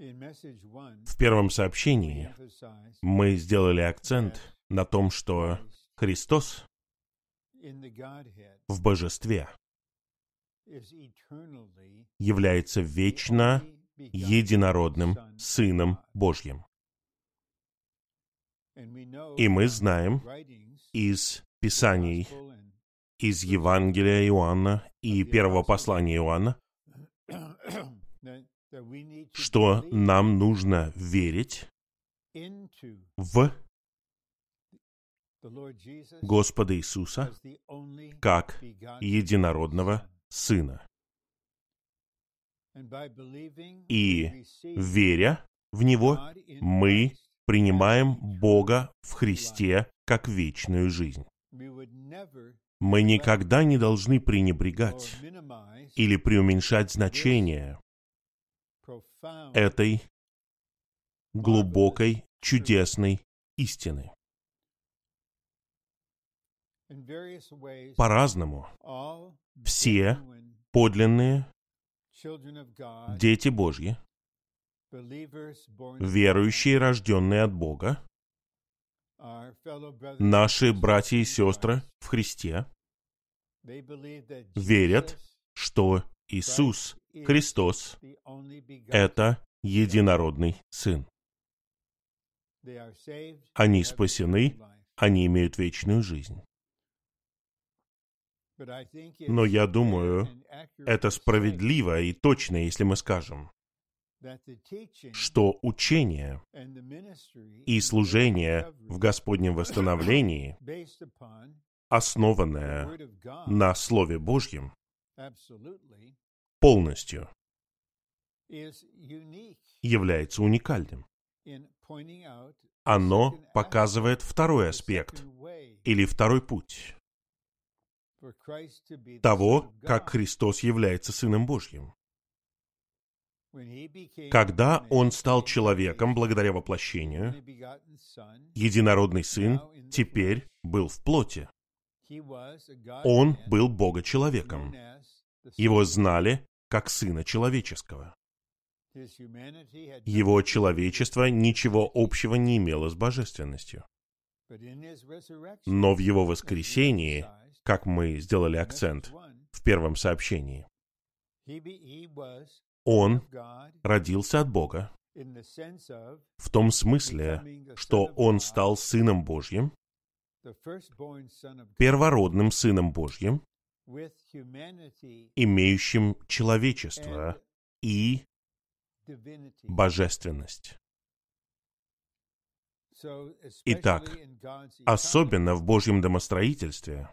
В первом сообщении мы сделали акцент на том, что Христос в божестве является вечно единородным Сыном Божьим. И мы знаем из Писаний, из Евангелия Иоанна и первого послания Иоанна, что нам нужно верить в Господа Иисуса как единородного Сына. И, веря в Него, мы принимаем Бога в Христе как вечную жизнь. Мы никогда не должны пренебрегать или преуменьшать значение этой глубокой, чудесной истины. По-разному все подлинные дети Божьи, верующие, рожденные от Бога, наши братья и сестры в Христе, верят, что Иисус Христос — это единородный Сын. Они спасены, они имеют вечную жизнь. Но я думаю, это справедливо и точно, если мы скажем, что учение и служение в Господнем восстановлении, основанное на Слове Божьем, полностью является уникальным. Оно показывает второй аспект или второй путь того, как Христос является Сыном Божьим. Когда Он стал человеком благодаря воплощению, единородный Сын теперь был в плоти. Он был Бога-человеком. Его знали как Сына Человеческого. Его человечество ничего общего не имело с божественностью. Но в его воскресении, как мы сделали акцент в первом сообщении, он родился от Бога в том смысле, что он стал Сыном Божьим, первородным Сыном Божьим, имеющим человечество и божественность. Итак, особенно в Божьем домостроительстве,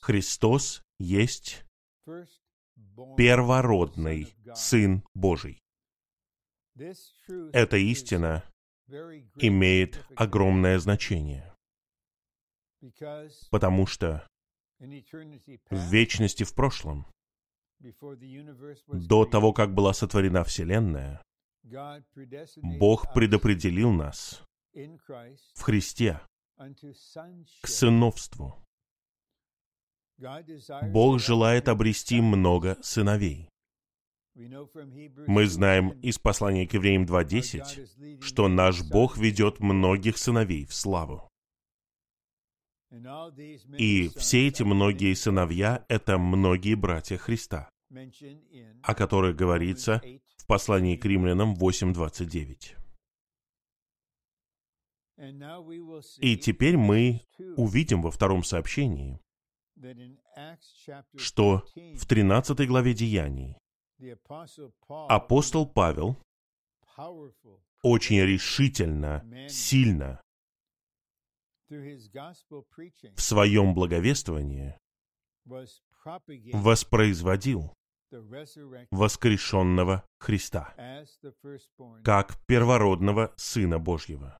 Христос есть первородный Сын Божий. Эта истина имеет огромное значение, потому что в вечности в прошлом, до того, как была сотворена Вселенная, Бог предопределил нас в Христе к сыновству. Бог желает обрести много сыновей. Мы знаем из послания к евреям 2.10, что наш Бог ведет многих сыновей в славу. И все эти многие сыновья — это многие братья Христа, о которых говорится в послании к римлянам 8.29. И теперь мы увидим во втором сообщении, что в 13 главе Деяний апостол Павел очень решительно, сильно в своем благовествовании воспроизводил воскрешенного Христа как первородного Сына Божьего.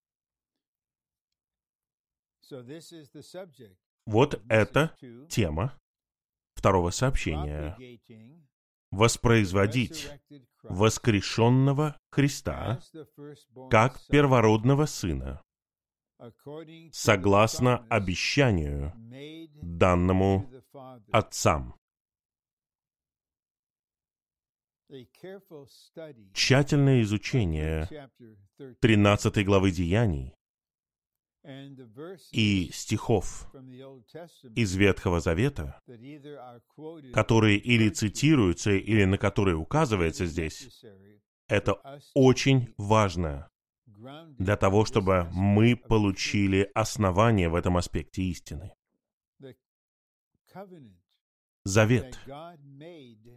Вот это тема второго сообщения. Воспроизводить воскрешенного Христа как первородного Сына согласно обещанию, данному отцам. Тщательное изучение 13 главы Деяний и стихов из Ветхого Завета, которые или цитируются, или на которые указывается здесь, это очень важно для того, чтобы мы получили основание в этом аспекте истины. Завет,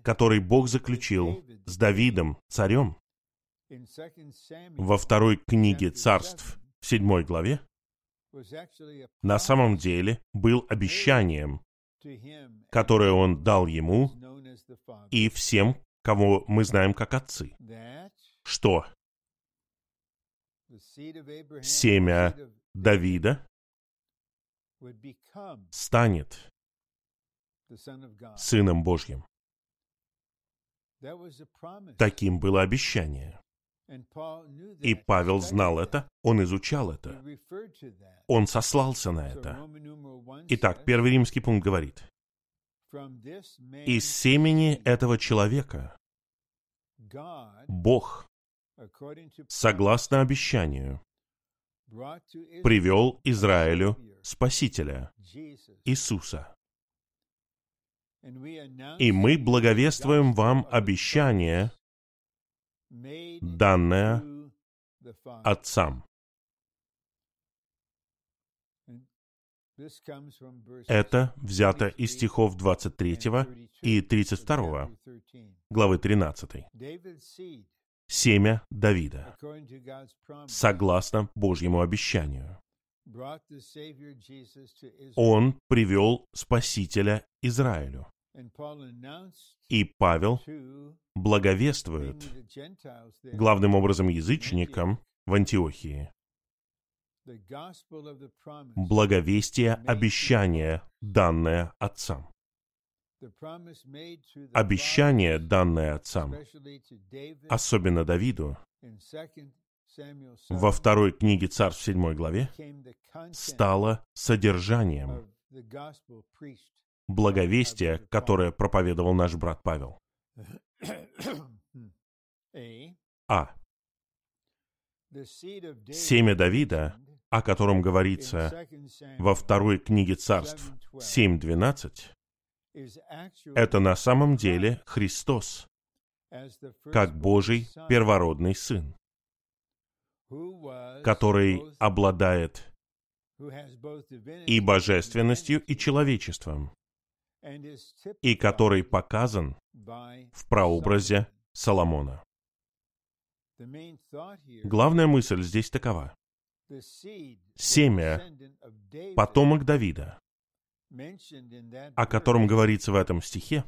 который Бог заключил с Давидом, царем, во второй книге царств, в седьмой главе, на самом деле был обещанием, которое он дал ему и всем, кого мы знаем как отцы, что семя Давида станет Сыном Божьим. Таким было обещание. И Павел знал это, он изучал это. Он сослался на это. Итак, первый римский пункт говорит, «Из семени этого человека Бог, согласно обещанию, привел Израилю Спасителя, Иисуса. И мы благовествуем вам обещание, данное отцам. Это взято из стихов 23 и 32 главы 13. Семя Давида, согласно Божьему обещанию. Он привел Спасителя Израилю. И Павел благовествует главным образом язычникам в Антиохии благовестие обещания, данное отцам. Обещание, данное отцам, особенно Давиду, во второй книге Царств в седьмой главе, стало содержанием благовестия, которое проповедовал наш брат Павел. А. Семя Давида, о котором говорится во второй книге Царств 7.12, это на самом деле Христос, как Божий первородный Сын, который обладает и божественностью, и человечеством, и который показан в прообразе Соломона. Главная мысль здесь такова. Семя, потомок Давида, о котором говорится в этом стихе,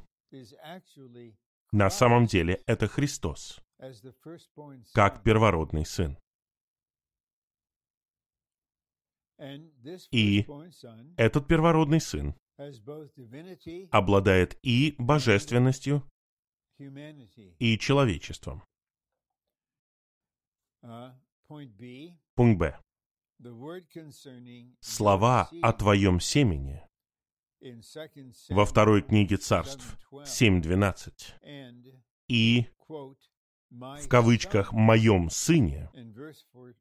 на самом деле это Христос, как первородный сын. И этот первородный сын обладает и божественностью, и человечеством. Пункт Б. Слова о твоем семени во второй книге царств 7.12 и в кавычках «моем сыне»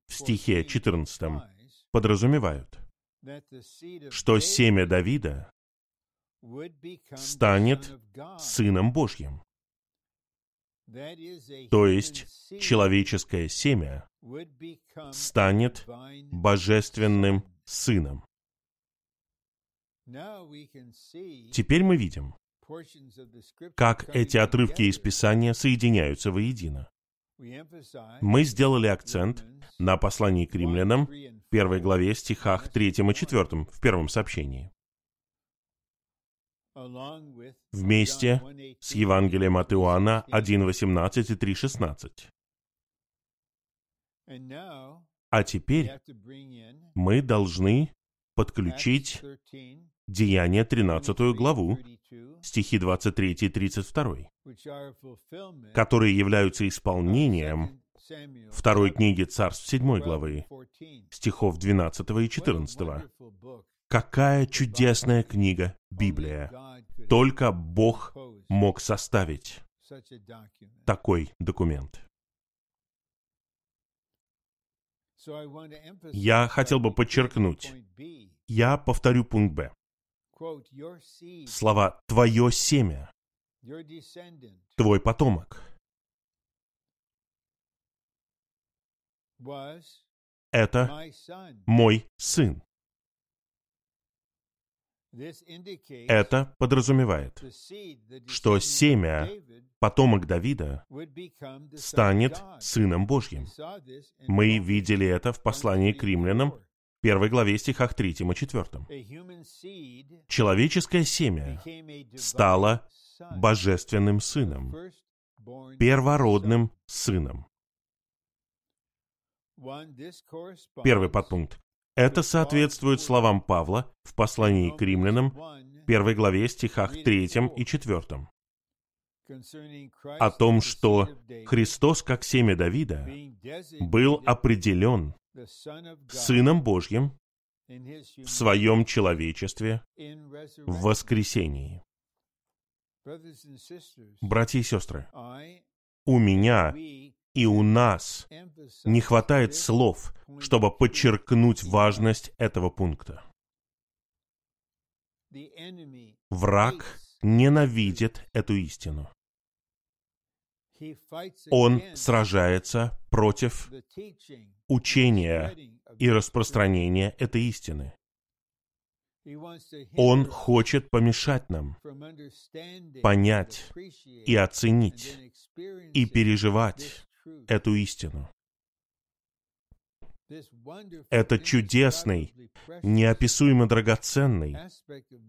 в стихе 14 подразумевают, что семя Давида станет Сыном Божьим. То есть человеческое семя станет божественным сыном. Теперь мы видим, как эти отрывки из Писания соединяются воедино. Мы сделали акцент на послании к римлянам, первой главе, стихах 3 и 4, в первом сообщении. Вместе с Евангелием от Иоанна 1.18 и 3.16. А теперь мы должны подключить Деяние 13 главу, стихи 23 и 32, которые являются исполнением второй книги Царств 7 главы, стихов 12 и 14. Какая чудесная книга Библия! Только Бог мог составить такой документ. Я хотел бы подчеркнуть, я повторю пункт Б. Слова «твое семя», «твой потомок» — это мой сын. Это подразумевает, что семя, потомок Давида, станет Сыном Божьим. Мы видели это в послании к римлянам, первой главе стихах 3 и 4. Человеческое семя стало божественным сыном, первородным сыном. Первый подпункт. Это соответствует словам Павла в послании к римлянам, первой главе, стихах 3 и 4. О том, что Христос, как семя Давида, был определен Сыном Божьим в своем человечестве в воскресении. Братья и сестры, у меня и у нас не хватает слов, чтобы подчеркнуть важность этого пункта. Враг ненавидит эту истину. Он сражается против учения и распространения этой истины. Он хочет помешать нам понять и оценить и переживать эту истину. Это чудесный, неописуемо драгоценный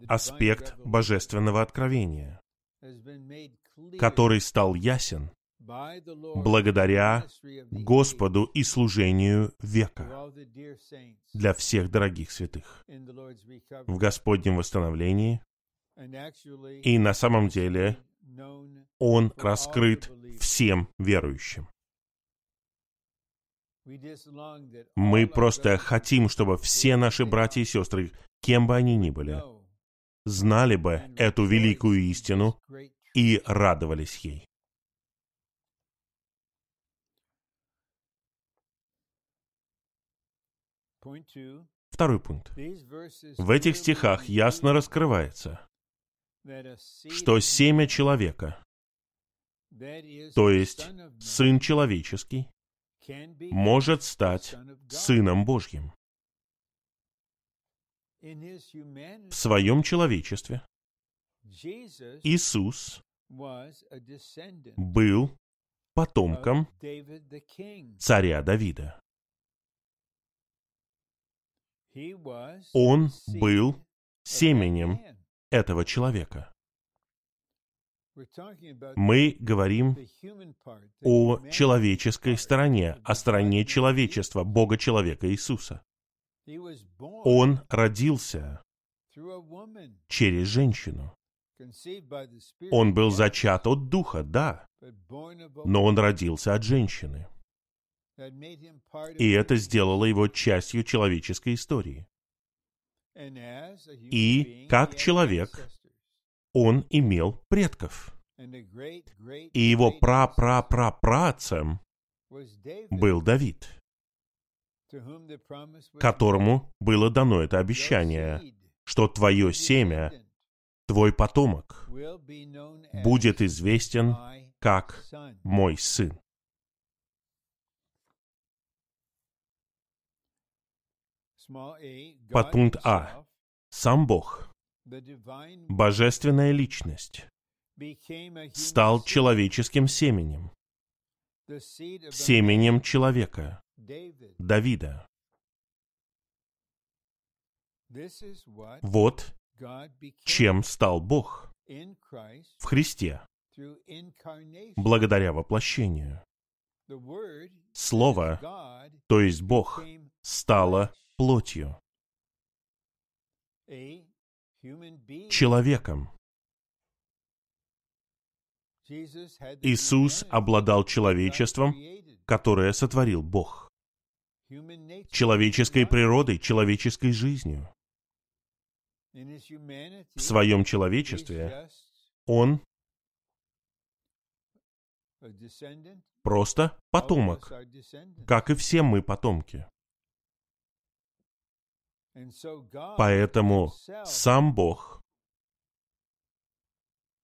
аспект божественного откровения, который стал ясен благодаря Господу и служению века для всех дорогих святых в Господнем восстановлении. И на самом деле Он раскрыт всем верующим. Мы просто хотим, чтобы все наши братья и сестры, кем бы они ни были, знали бы эту великую истину и радовались ей. Второй пункт. В этих стихах ясно раскрывается, что семя человека, то есть Сын Человеческий, может стать Сыном Божьим. В своем человечестве Иисус был потомком царя Давида. Он был семенем этого человека. Мы говорим о человеческой стороне, о стороне человечества, Бога человека Иисуса. Он родился через женщину. Он был зачат от Духа, да, но он родился от женщины. И это сделало его частью человеческой истории. И как человек, он имел предков. И его пра-пра-пра-працем был Давид, которому было дано это обещание, что твое семя, твой потомок, будет известен как мой сын. Подпункт А. Сам Бог. божественная личность, стал человеческим семенем, семенем человека, Давида. Вот чем стал Бог. в Христе, благодаря воплощению. Слово, то есть Бог, стало плотью человеком. Иисус обладал человечеством, которое сотворил Бог. Человеческой природой, человеческой жизнью. В своем человечестве Он Просто потомок, как и все мы потомки. Поэтому сам Бог,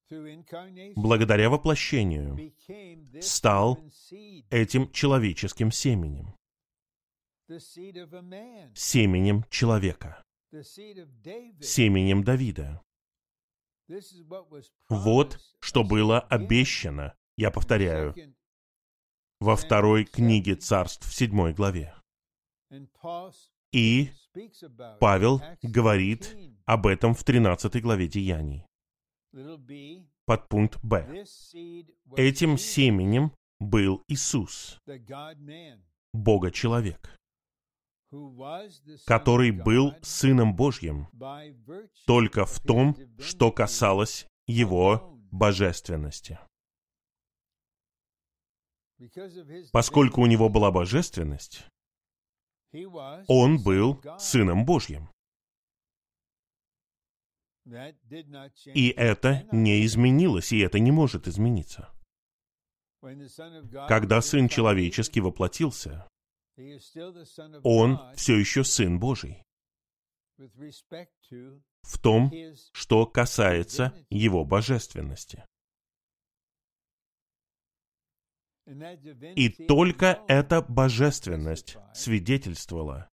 благодаря воплощению, стал этим человеческим семенем, семенем человека, семенем Давида. Вот что было обещано, я повторяю, во второй книге царств в седьмой главе. И Павел говорит об этом в 13 главе Деяний. Подпункт Б. Этим семенем был Иисус, Бога-человек, который был Сыном Божьим только в том, что касалось Его божественности. Поскольку у Него была божественность, Он был Сыном Божьим. И это не изменилось, и это не может измениться. Когда Сын Человеческий воплотился, Он все еще Сын Божий. В том, что касается Его божественности. И только эта божественность свидетельствовала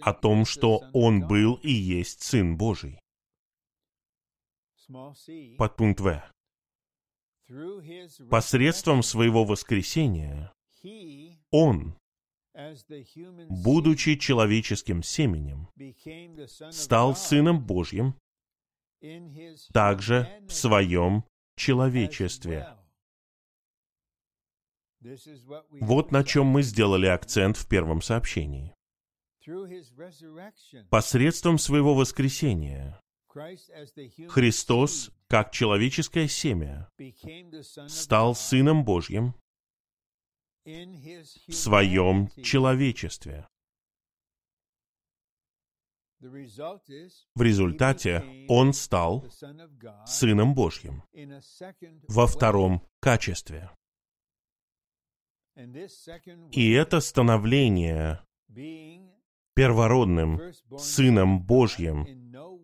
о том, что Он был и есть Сын Божий. Подпункт В. Посредством своего воскресения Он, будучи человеческим семенем, стал Сыном Божьим также в своем человечестве. Вот на чем мы сделали акцент в первом сообщении. Посредством своего воскресения Христос, как человеческое семя, стал Сыном Божьим в своем человечестве. В результате Он стал Сыном Божьим во втором качестве. И это становление первородным Сыном Божьим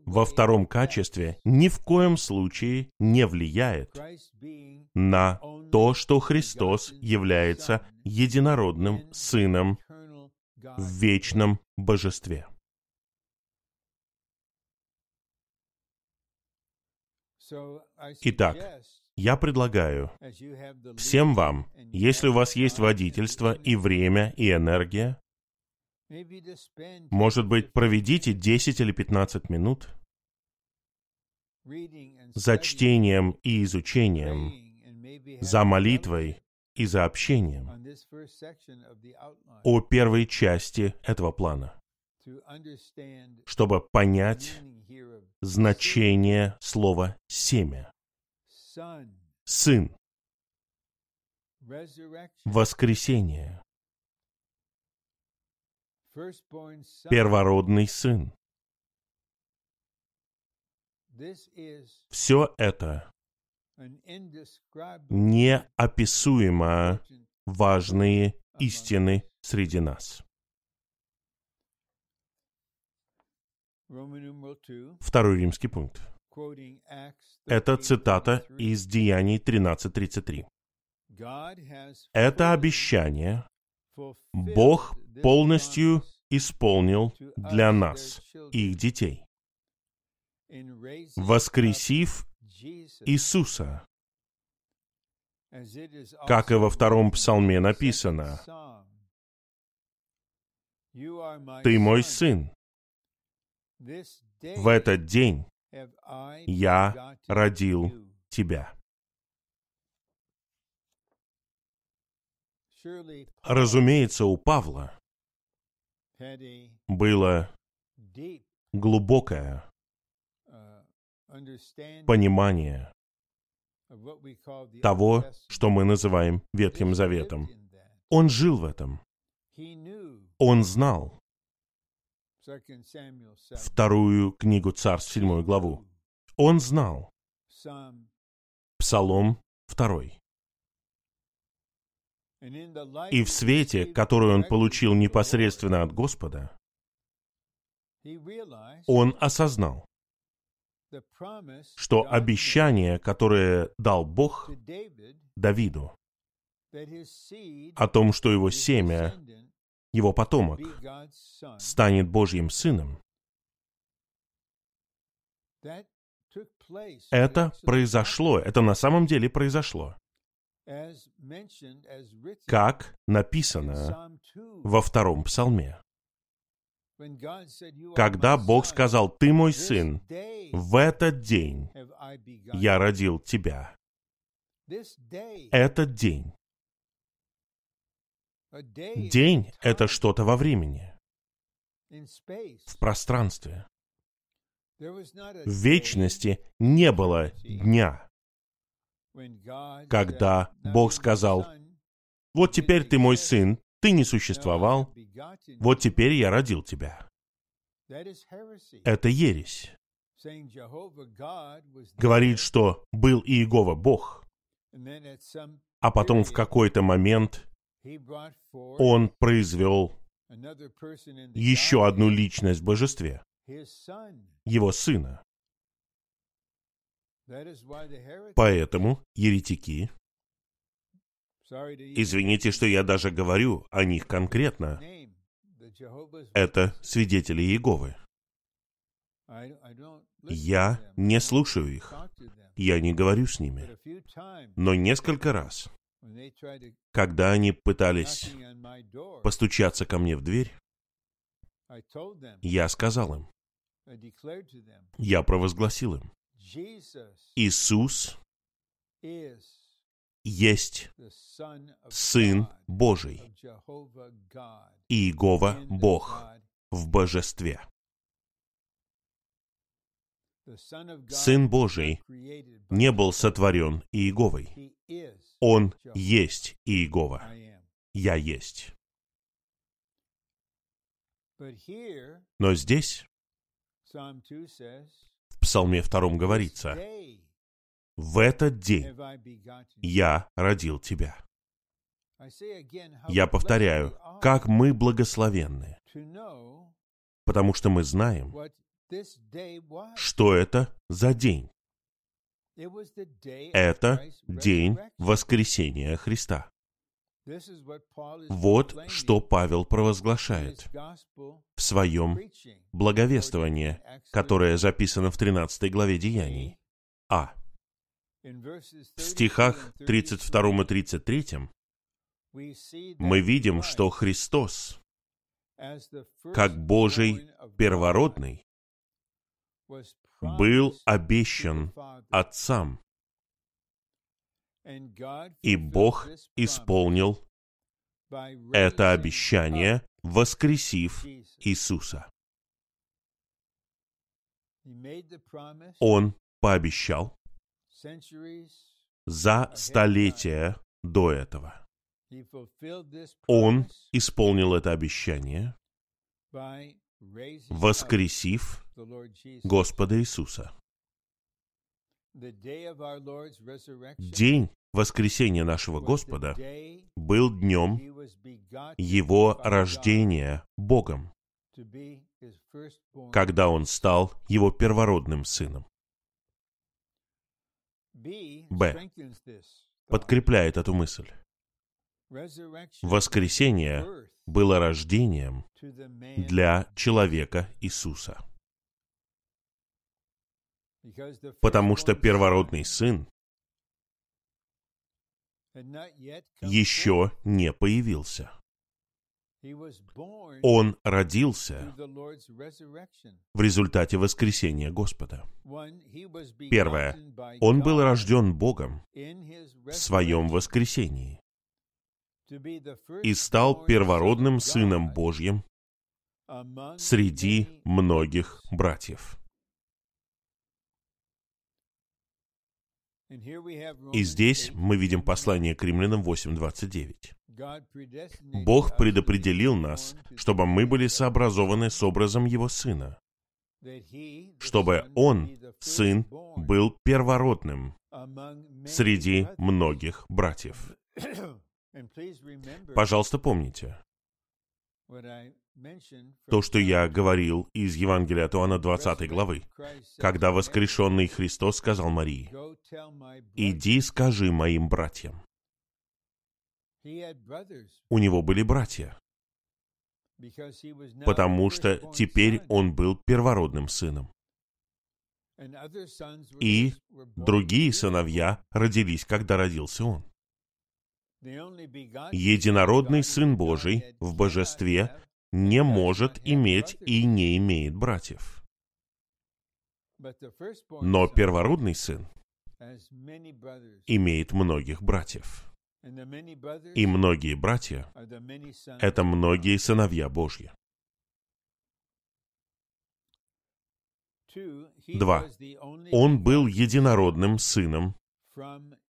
во втором качестве ни в коем случае не влияет на то, что Христос является единородным Сыном в вечном Божестве. Итак, я предлагаю всем вам, если у вас есть водительство и время, и энергия, может быть, проведите 10 или 15 минут за чтением и изучением, за молитвой и за общением о первой части этого плана, чтобы понять значение слова «семя». Сын. Воскресение. Первородный сын. Все это неописуемо важные истины среди нас. Второй римский пункт. Это цитата из Деяний 13.33. Это обещание Бог полностью исполнил для нас, их детей, воскресив Иисуса, как и во втором псалме написано, «Ты мой сын, в этот день я родил тебя». Разумеется, у Павла было глубокое понимание того, что мы называем Ветхим Заветом. Он жил в этом. Он знал вторую книгу Царств, седьмую главу. Он знал Псалом второй. И в свете, который он получил непосредственно от Господа, он осознал, что обещание, которое дал Бог Давиду, о том, что его семя, его потомок, станет Божьим сыном, это произошло, это на самом деле произошло. Как написано во втором псалме. Когда Бог сказал, «Ты мой сын, в этот день я родил тебя». Этот день. День — это что-то во времени, в пространстве. В вечности не было дня, когда Бог сказал, «Вот теперь ты мой сын, ты не существовал, вот теперь я родил тебя». Это ересь. Говорит, что был Иегова Бог, а потом в какой-то момент он произвел еще одну личность в божестве, его сына. Поэтому еретики, извините, что я даже говорю о них конкретно, это свидетели Иеговы. Я не слушаю их, я не говорю с ними. Но несколько раз, когда они пытались постучаться ко мне в дверь, я сказал им, я провозгласил им, Иисус есть Сын Божий, Иегова Бог в божестве. Сын Божий не был сотворен Иеговой. Он есть Иегова. Я есть. Но здесь, в Псалме втором говорится, «В этот день я родил тебя». Я повторяю, как мы благословенны, потому что мы знаем, что это за день. Это день воскресения Христа. Вот что Павел провозглашает в своем благовествовании, которое записано в 13 главе Деяний. А. В стихах 32 и 33 мы видим, что Христос, как Божий первородный, был обещан отцам, и Бог исполнил это обещание, воскресив Иисуса. Он пообещал за столетия до этого. Он исполнил это обещание, воскресив Господа Иисуса. День воскресения нашего Господа был днем Его рождения Богом, когда Он стал Его первородным сыном. Б. Подкрепляет эту мысль. Воскресение было рождением для человека Иисуса. Потому что первородный сын еще не появился. Он родился в результате воскресения Господа. Первое. Он был рожден Богом в своем воскресении и стал первородным Сыном Божьим среди многих братьев. И здесь мы видим послание к римлянам 8.29. Бог предопределил нас, чтобы мы были сообразованы с образом Его Сына, чтобы Он, Сын, был первородным среди многих братьев. Пожалуйста, помните, то, что я говорил из Евангелия от Иоанна 20 главы, когда воскрешенный Христос сказал Марии, «Иди скажи моим братьям». У него были братья, потому что теперь он был первородным сыном. И другие сыновья родились, когда родился он. Единородный Сын Божий в божестве не может иметь и не имеет братьев. Но первородный сын имеет многих братьев. И многие братья — это многие сыновья Божьи. Два. Он был единородным сыном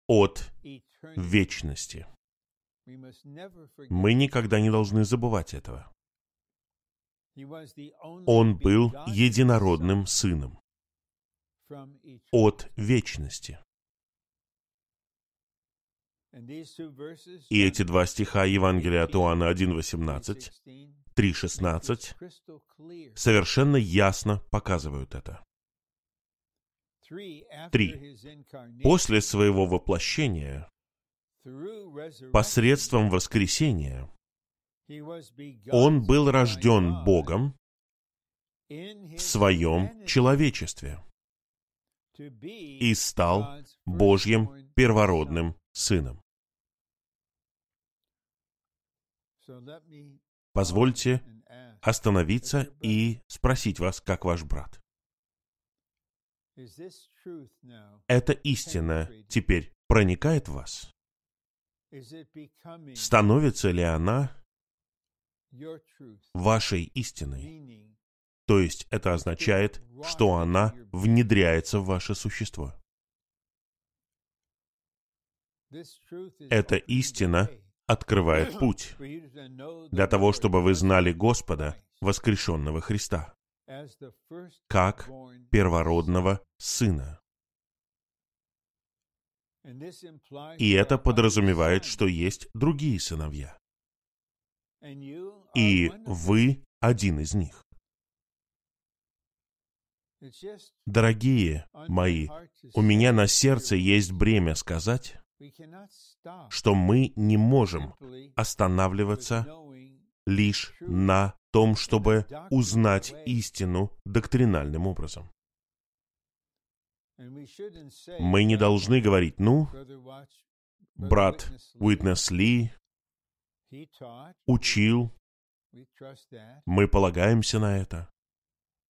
от вечности. Мы никогда не должны забывать этого. Он был единородным сыном от вечности. И эти два стиха Евангелия от Иоанна 1.18, 3.16 совершенно ясно показывают это. Три. После своего воплощения, посредством воскресения, он был рожден Богом в своем человечестве и стал Божьим первородным сыном. Позвольте остановиться и спросить вас, как ваш брат. Эта истина теперь проникает в вас? Становится ли она вашей истиной. То есть это означает, что она внедряется в ваше существо. Эта истина открывает путь для того, чтобы вы знали Господа, воскрешенного Христа, как первородного Сына. И это подразумевает, что есть другие сыновья и вы один из них. Дорогие мои, у меня на сердце есть бремя сказать, что мы не можем останавливаться лишь на том, чтобы узнать истину доктринальным образом. Мы не должны говорить, ну, брат Уитнес Ли учил, мы полагаемся на это.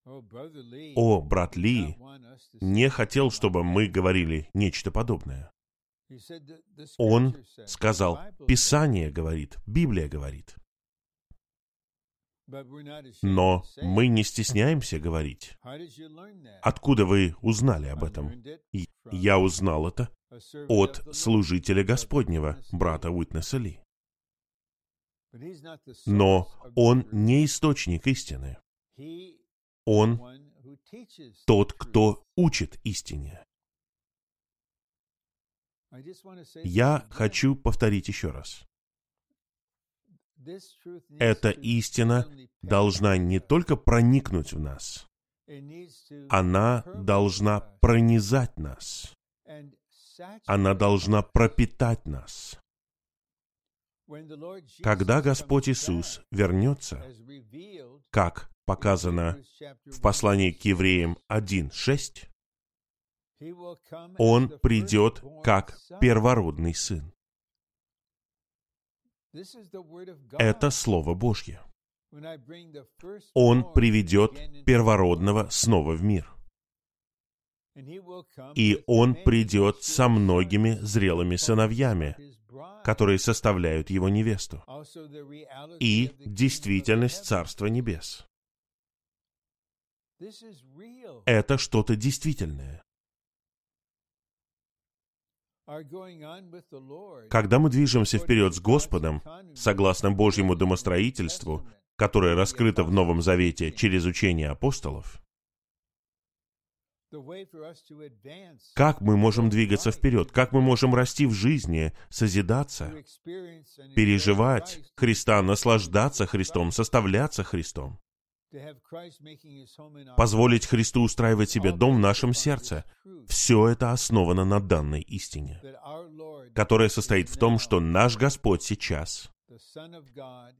О, брат Ли не хотел, чтобы мы говорили нечто подобное. Он сказал, Писание говорит, Библия говорит. Но мы не стесняемся говорить. Откуда вы узнали об этом? Я узнал это от служителя Господнего, брата Уитнеса Ли. Но он не источник истины. Он тот, кто учит истине. Я хочу повторить еще раз. Эта истина должна не только проникнуть в нас, она должна пронизать нас. Она должна пропитать нас. Когда Господь Иисус вернется, как показано в послании к евреям 1.6, Он придет как первородный сын. Это Слово Божье. Он приведет первородного снова в мир. И он придет со многими зрелыми сыновьями, которые составляют его невесту, и действительность Царства Небес. Это что-то действительное. Когда мы движемся вперед с Господом, согласно Божьему домостроительству, которое раскрыто в Новом Завете через учение апостолов, Как мы можем двигаться вперед? Как мы можем расти в жизни, созидаться, переживать Христа, наслаждаться Христом, составляться Христом? Позволить Христу устраивать себе дом в нашем сердце. Все это основано на данной истине, которая состоит в том, что наш Господь сейчас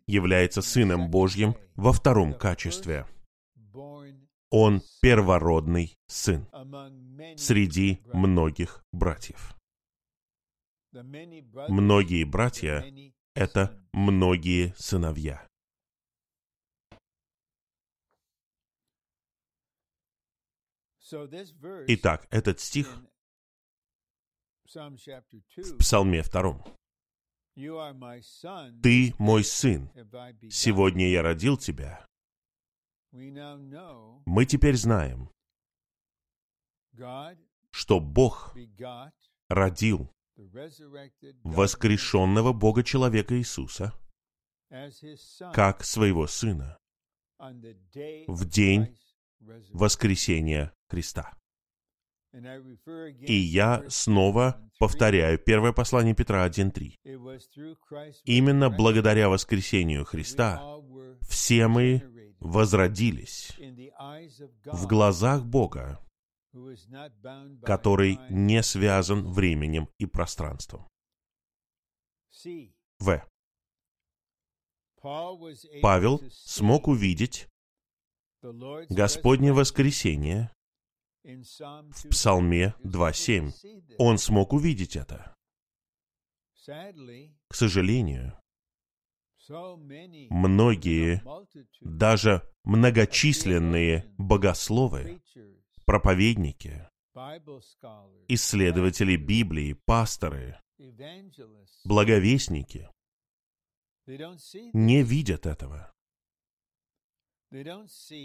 является Сыном Божьим во втором качестве – он первородный сын среди многих братьев. Многие братья — это многие сыновья. Итак, этот стих в Псалме втором. «Ты мой сын, сегодня я родил тебя, мы теперь знаем, что Бог родил воскрешенного Бога-человека Иисуса как своего Сына в день воскресения Христа. И я снова повторяю первое послание Петра 1.3. Именно благодаря воскресению Христа все мы возродились в глазах Бога, который не связан временем и пространством. В. Павел смог увидеть Господне воскресение в Псалме 2.7. Он смог увидеть это. К сожалению, многие, даже многочисленные богословы, проповедники, исследователи Библии, пасторы, благовестники не видят этого.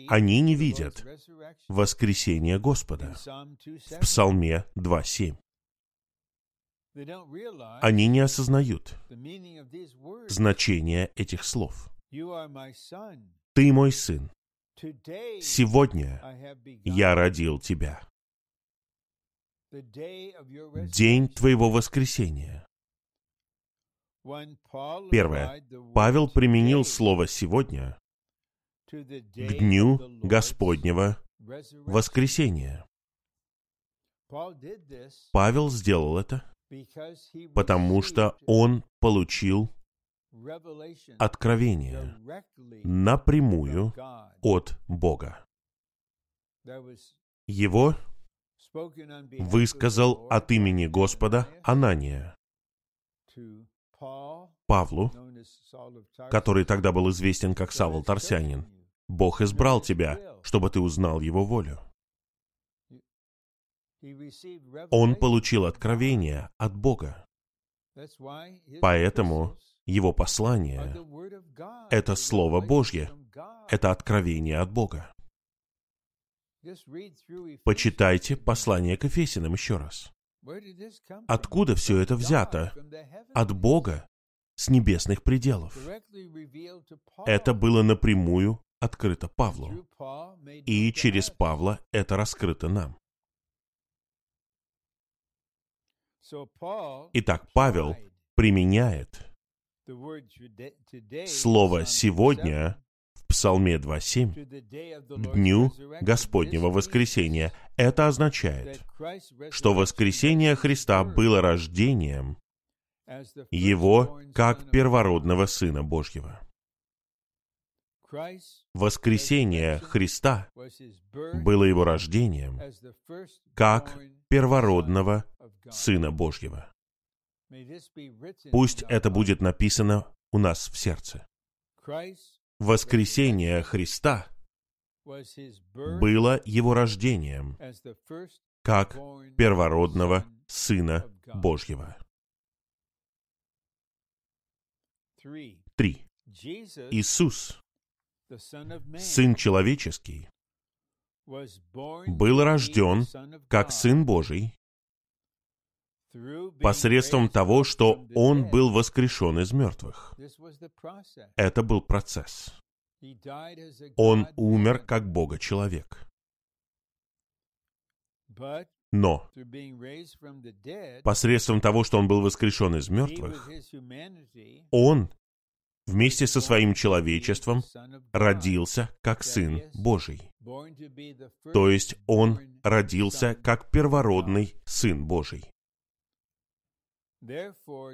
Они не видят воскресения Господа в Псалме 2.7. Они не осознают значение этих слов. «Ты мой сын. Сегодня я родил тебя». День твоего воскресения. Первое. Павел применил слово «сегодня» к дню Господнего воскресения. Павел сделал это, потому что он получил откровение напрямую от Бога. Его высказал от имени Господа Анания Павлу, который тогда был известен как Савл Тарсянин. Бог избрал тебя, чтобы ты узнал Его волю. Он получил откровение от Бога. Поэтому его послание — это Слово Божье, это откровение от Бога. Почитайте послание к Ефесиным еще раз. Откуда все это взято? От Бога, с небесных пределов. Это было напрямую открыто Павлу, и через Павла это раскрыто нам. Итак, Павел применяет слово «сегодня» в Псалме 2.7 к дню Господнего воскресения. Это означает, что воскресение Христа было рождением Его как первородного Сына Божьего. Воскресение Христа было Его рождением как первородного Сына Божьего. Пусть это будет написано у нас в сердце. Воскресение Христа было Его рождением, как первородного Сына Божьего. Три. Иисус, Сын Человеческий, был рожден как Сын Божий посредством того, что Он был воскрешен из мертвых. Это был процесс. Он умер как Бога-человек. Но посредством того, что Он был воскрешен из мертвых, Он вместе со своим человечеством родился как Сын Божий. То есть Он родился как первородный Сын Божий.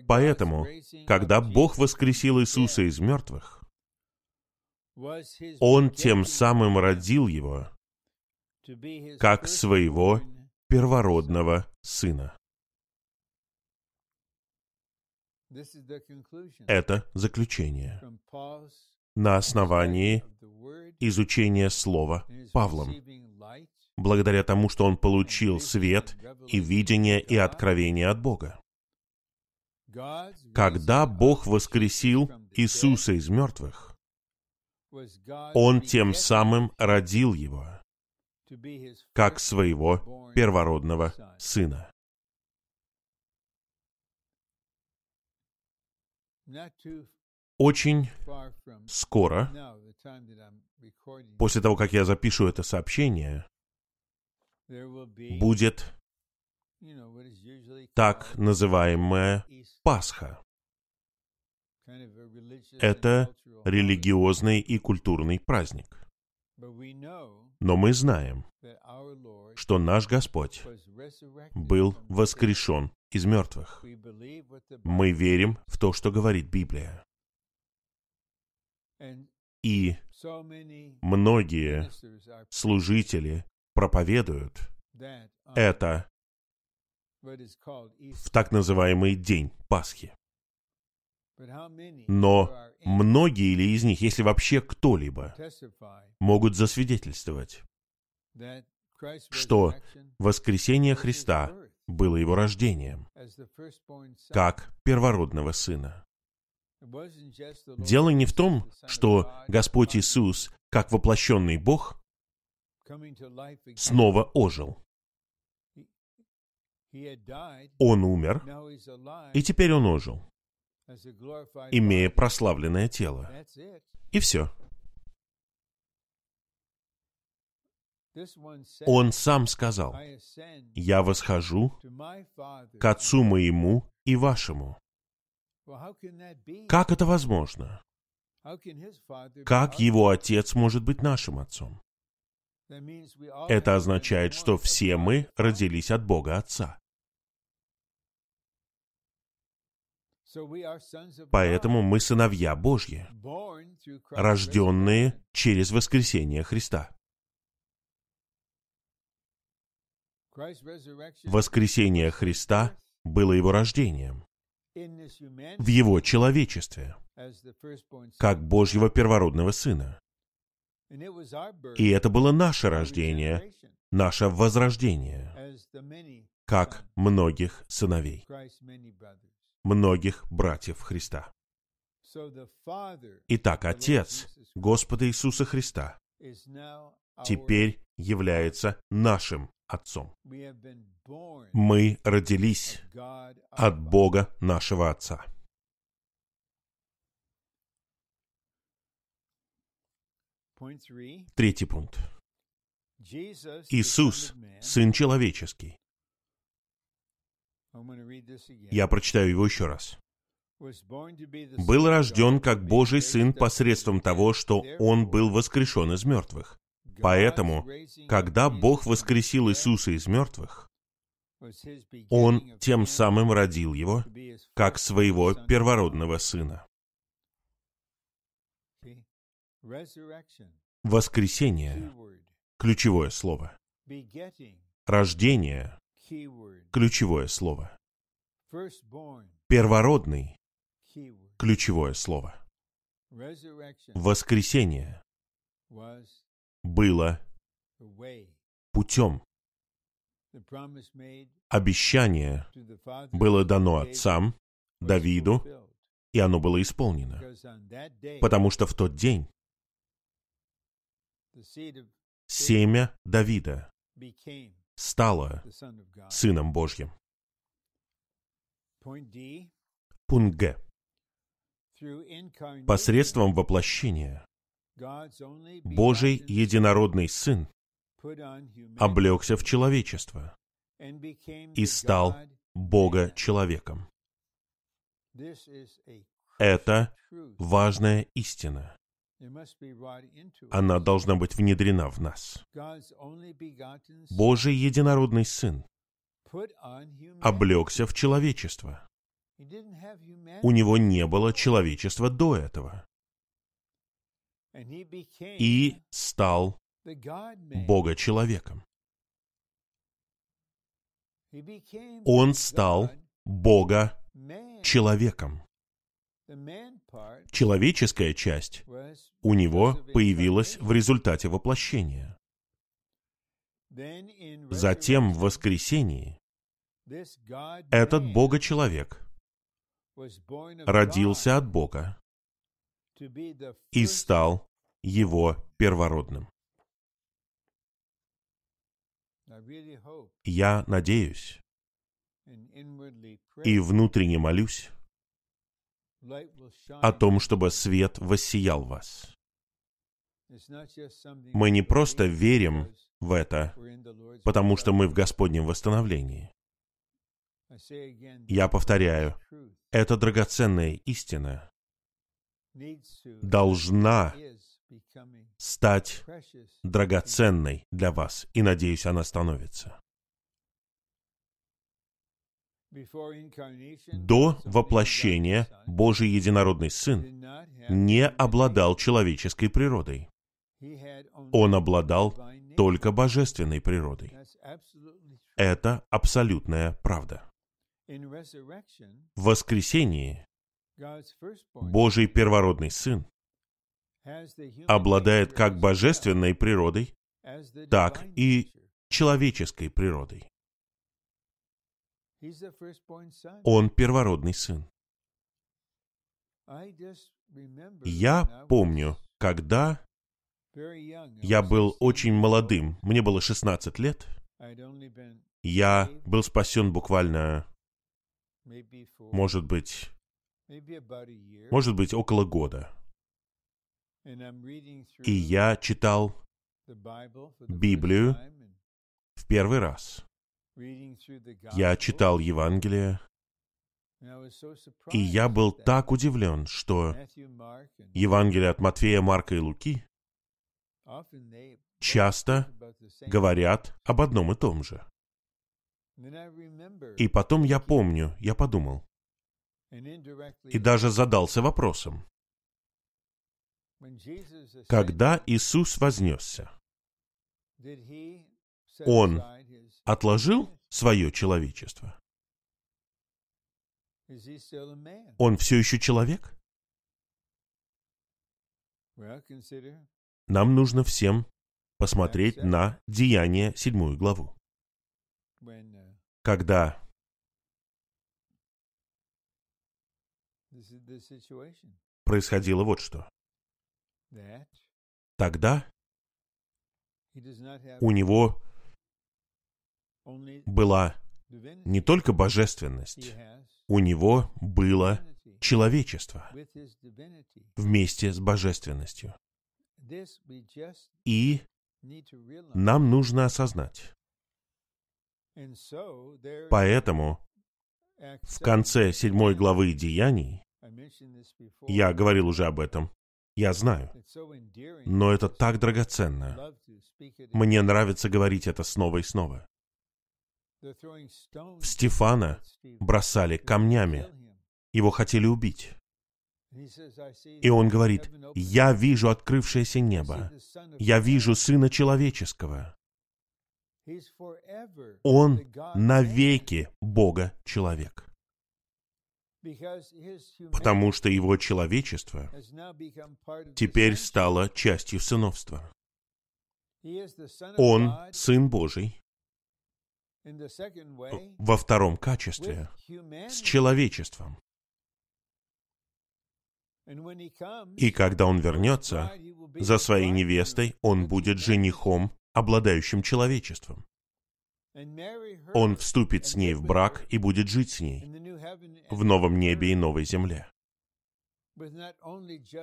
Поэтому, когда Бог воскресил Иисуса из мертвых, Он тем самым родил Его как своего первородного Сына. Это заключение. На основании изучения Слова Павлом, благодаря тому, что он получил свет и видение и откровение от Бога. Когда Бог воскресил Иисуса из мертвых, Он тем самым родил Его, как своего первородного Сына. Очень скоро, после того, как я запишу это сообщение, будет так называемая Пасха. Это религиозный и культурный праздник. Но мы знаем, что наш Господь был воскрешен из мертвых. Мы верим в то, что говорит Библия. И многие служители проповедуют это в так называемый День Пасхи. Но многие ли из них, если вообще кто-либо, могут засвидетельствовать, что воскресение Христа было его рождением, как первородного сына. Дело не в том, что Господь Иисус, как воплощенный Бог, снова ожил. Он умер, и теперь он ожил, имея прославленное тело. И все. Он сам сказал, «Я восхожу к Отцу моему и вашему». Как это возможно? Как его Отец может быть нашим Отцом? Это означает, что все мы родились от Бога Отца. Поэтому мы сыновья Божьи, рожденные через воскресение Христа. Воскресение Христа было его рождением в его человечестве, как Божьего первородного Сына. И это было наше рождение, наше возрождение, как многих сыновей, многих братьев Христа. Итак, Отец Господа Иисуса Христа теперь является нашим Отцом. Мы родились от Бога нашего Отца. Третий пункт. Иисус, Сын Человеческий. Я прочитаю его еще раз. Был рожден как Божий Сын посредством того, что Он был воскрешен из мертвых. Поэтому, когда Бог воскресил Иисуса из мертвых, Он тем самым родил Его, как своего первородного Сына. Воскресение – ключевое слово. Рождение – ключевое слово. Первородный – ключевое слово. Воскресение было путем. Обещание было дано отцам, Давиду, и оно было исполнено. Потому что в тот день семя Давида стало Сыном Божьим. Пункт Г. Посредством воплощения Божий единородный Сын облегся в человечество и стал Бога человеком. Это важная истина. Она должна быть внедрена в нас. Божий единородный Сын облегся в человечество. У него не было человечества до этого. И стал Бога человеком. Он стал Бога человеком. Человеческая часть у него появилась в результате воплощения. Затем в воскресении этот Бога-человек родился от Бога и стал его первородным. Я надеюсь и внутренне молюсь о том, чтобы свет воссиял вас. Мы не просто верим в это, потому что мы в Господнем восстановлении. Я повторяю, эта драгоценная истина должна стать драгоценной для вас, и, надеюсь, она становится. До воплощения Божий Единородный Сын не обладал человеческой природой. Он обладал только божественной природой. Это абсолютная правда. В воскресении Божий первородный Сын обладает как божественной природой, так и человеческой природой. Он первородный сын. Я помню, когда я был очень молодым, мне было 16 лет, я был спасен буквально, может быть, может быть, около года. И я читал Библию в первый раз. Я читал Евангелие, и я был так удивлен, что Евангелие от Матфея, Марка и Луки часто говорят об одном и том же. И потом я помню, я подумал, и даже задался вопросом, когда Иисус вознесся, Он отложил свое человечество? Он все еще человек? Нам нужно всем посмотреть на Деяние седьмую главу. Когда происходило вот что. Тогда у него была не только божественность, у него было человечество вместе с божественностью. И нам нужно осознать. Поэтому в конце седьмой главы Деяний, я говорил уже об этом, я знаю, но это так драгоценно. Мне нравится говорить это снова и снова. В Стефана бросали камнями. Его хотели убить. И он говорит, «Я вижу открывшееся небо. Я вижу Сына Человеческого. Он навеки Бога человек. Потому что его человечество теперь стало частью сыновства. Он Сын Божий, во втором качестве, с человечеством. И когда он вернется, за своей невестой он будет женихом, обладающим человечеством. Он вступит с ней в брак и будет жить с ней в новом небе и новой земле.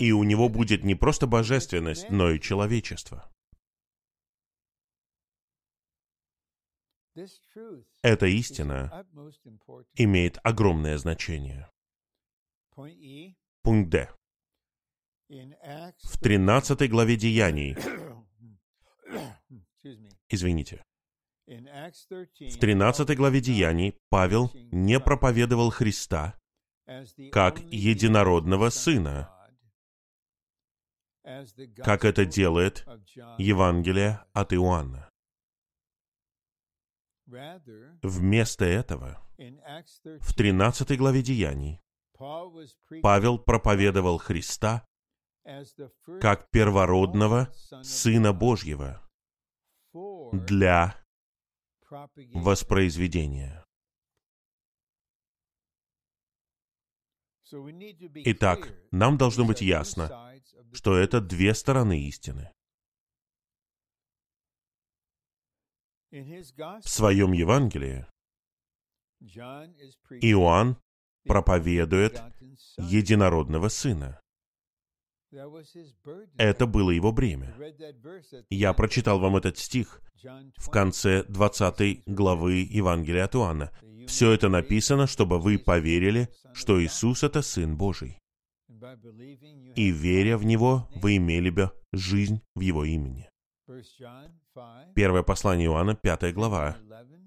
И у него будет не просто божественность, но и человечество. Эта истина имеет огромное значение. Пункт Д. В 13 главе Деяний, извините, в 13 главе Деяний Павел не проповедовал Христа как единородного Сына, как это делает Евангелие от Иоанна. Вместо этого, в 13 главе Деяний, Павел проповедовал Христа как первородного Сына Божьего для воспроизведения. Итак, нам должно быть ясно, что это две стороны истины. В своем Евангелии Иоанн проповедует единородного Сына. Это было его бремя. Я прочитал вам этот стих в конце 20 главы Евангелия от Иоанна. Все это написано, чтобы вы поверили, что Иисус — это Сын Божий. И веря в Него, вы имели бы жизнь в Его имени. Первое послание Иоанна, 5 глава,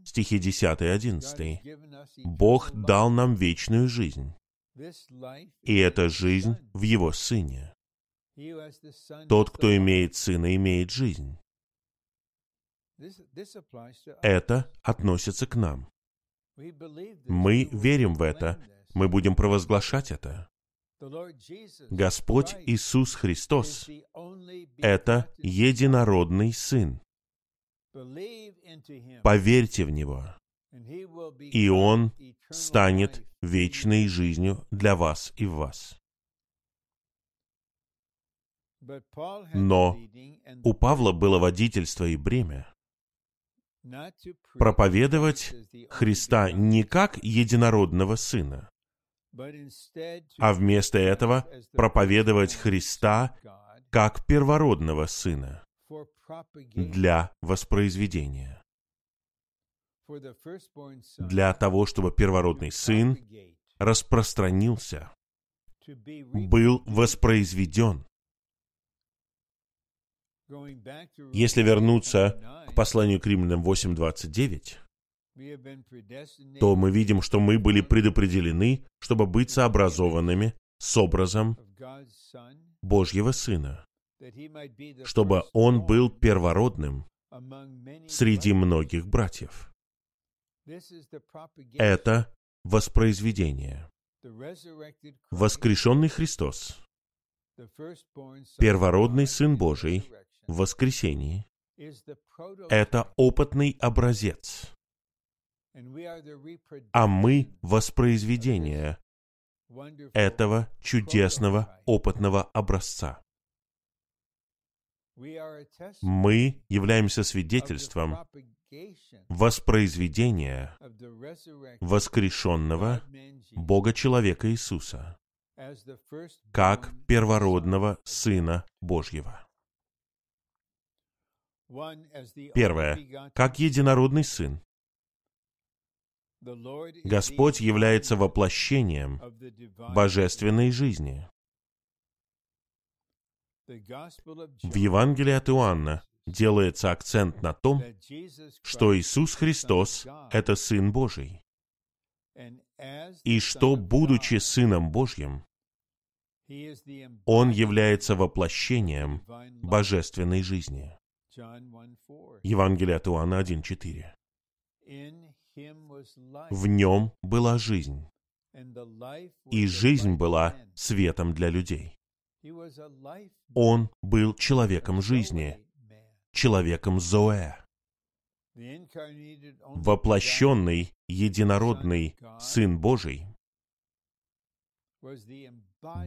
стихи 10 и 11. «Бог дал нам вечную жизнь, и эта жизнь в Его Сыне. Тот, кто имеет Сына, имеет жизнь». Это относится к нам. Мы верим в это, мы будем провозглашать это. Господь Иисус Христос — это единородный Сын. Поверьте в Него, и Он станет вечной жизнью для вас и в вас. Но у Павла было водительство и бремя проповедовать Христа не как единородного Сына, а вместо этого проповедовать Христа как первородного Сына для воспроизведения. Для того, чтобы первородный Сын распространился, был воспроизведен. Если вернуться к посланию к римлянам 8.29, то мы видим, что мы были предопределены, чтобы быть сообразованными с образом Божьего Сына, чтобы Он был первородным среди многих братьев. Это воспроизведение. Воскрешенный Христос, первородный Сын Божий в воскресении, это опытный образец. А мы — воспроизведение этого чудесного опытного образца. Мы являемся свидетельством воспроизведения воскрешенного Бога-человека Иисуса как первородного Сына Божьего. Первое. Как единородный Сын. Господь является воплощением божественной жизни. В Евангелии от Иоанна делается акцент на том, что Иисус Христос — это Сын Божий, и что, будучи Сыном Божьим, Он является воплощением божественной жизни. Евангелие от Иоанна 1.4. В нем была жизнь, и жизнь была светом для людей. Он был человеком жизни, человеком Зоэ. Воплощенный, единородный Сын Божий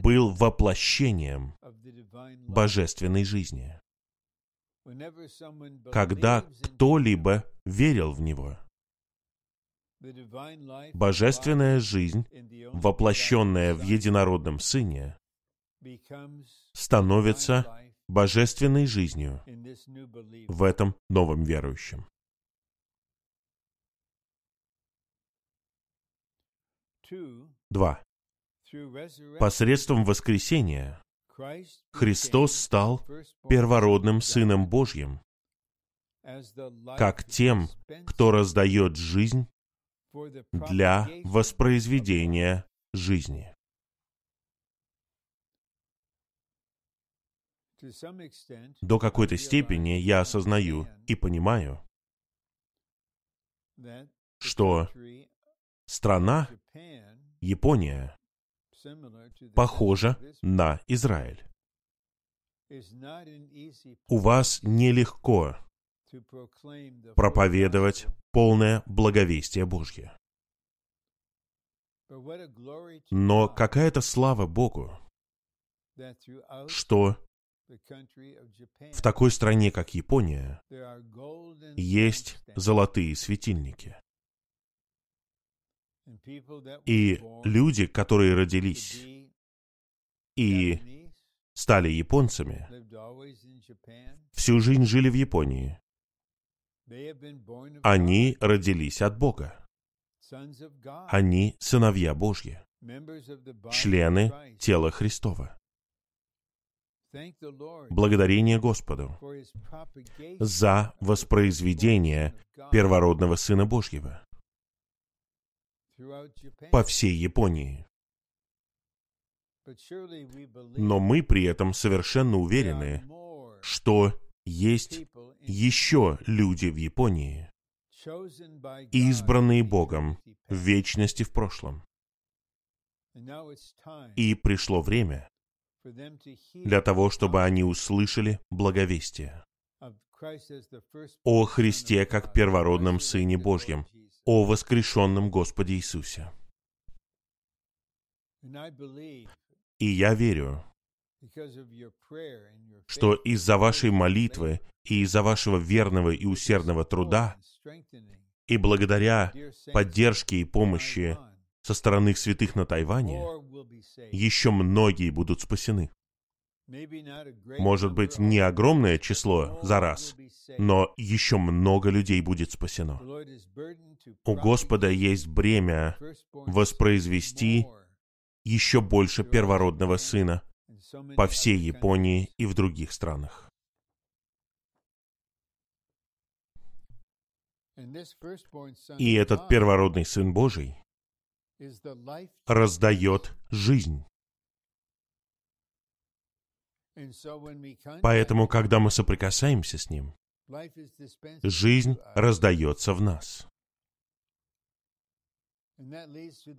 был воплощением божественной жизни когда кто-либо верил в него. Божественная жизнь, воплощенная в единородном Сыне, становится божественной жизнью в этом новом верующем. Два. Посредством воскресения Христос стал первородным Сыном Божьим, как тем, кто раздает жизнь для воспроизведения жизни. До какой-то степени я осознаю и понимаю, что страна Япония похожа на Израиль. У вас нелегко проповедовать полное благовестие Божье. Но какая-то слава Богу, что в такой стране, как Япония, есть золотые светильники. И люди, которые родились и стали японцами, всю жизнь жили в Японии. Они родились от Бога. Они сыновья Божьи, члены тела Христова. Благодарение Господу за воспроизведение первородного Сына Божьего по всей Японии. Но мы при этом совершенно уверены, что есть еще люди в Японии, избранные Богом в вечности в прошлом. И пришло время для того, чтобы они услышали благовестие о Христе как первородном Сыне Божьем, о воскрешенном Господе Иисусе. И я верю, что из-за вашей молитвы и из-за вашего верного и усердного труда и благодаря поддержке и помощи со стороны святых на Тайване, еще многие будут спасены. Может быть, не огромное число за раз, но еще много людей будет спасено. У Господа есть бремя воспроизвести еще больше первородного сына по всей Японии и в других странах. И этот первородный Сын Божий раздает жизнь. Поэтому, когда мы соприкасаемся с Ним, жизнь раздается в нас.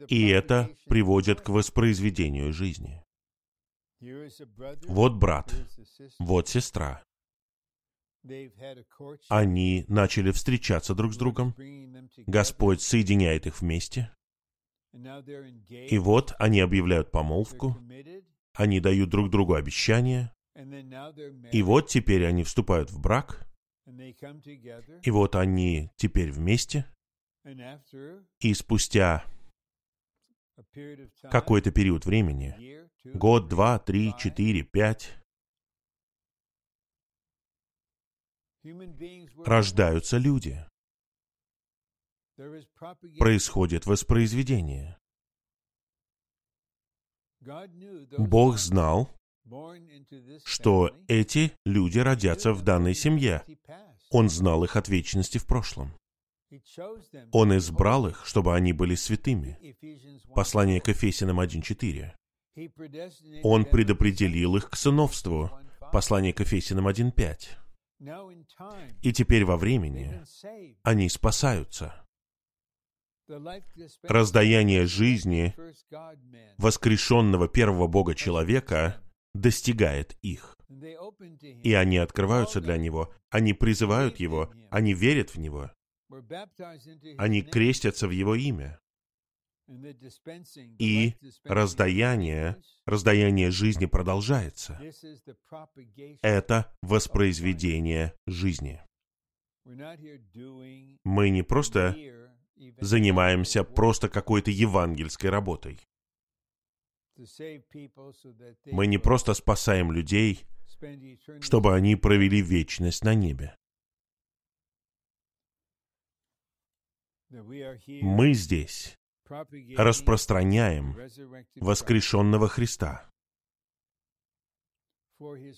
И это приводит к воспроизведению жизни. Вот брат, вот сестра. Они начали встречаться друг с другом. Господь соединяет их вместе. И вот они объявляют помолвку. Они дают друг другу обещания. И вот теперь они вступают в брак. И вот они теперь вместе. И спустя какой-то период времени, год, два, три, четыре, пять, рождаются люди. Происходит воспроизведение. Бог знал, что эти люди родятся в данной семье. Он знал их от вечности в прошлом. Он избрал их, чтобы они были святыми. Послание к Ефесянам 1.4. Он предопределил их к сыновству. Послание к Ефесянам 1.5. И теперь во времени они спасаются. Раздаяние жизни воскрешенного первого Бога человека достигает их. И они открываются для Него, они призывают Его, они верят в Него. Они крестятся в Его имя. И раздаяние, раздаяние жизни продолжается. Это воспроизведение жизни. Мы не просто занимаемся просто какой-то евангельской работой. Мы не просто спасаем людей, чтобы они провели вечность на небе. Мы здесь, распространяем воскрешенного Христа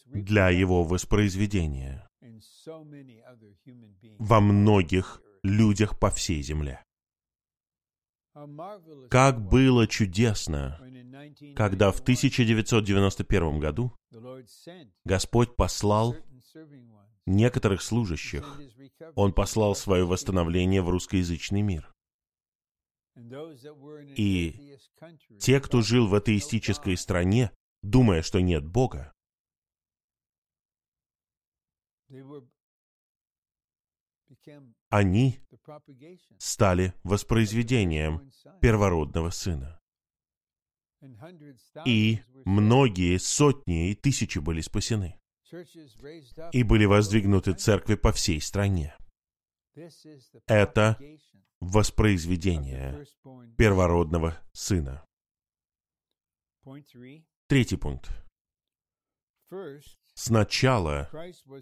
для его воспроизведения во многих людях по всей земле. Как было чудесно, когда в 1991 году Господь послал некоторых служащих, Он послал свое восстановление в русскоязычный мир. И те, кто жил в атеистической стране, думая, что нет Бога, они стали воспроизведением первородного сына. И многие сотни и тысячи были спасены. И были воздвигнуты церкви по всей стране. Это воспроизведение первородного сына. Третий пункт. Сначала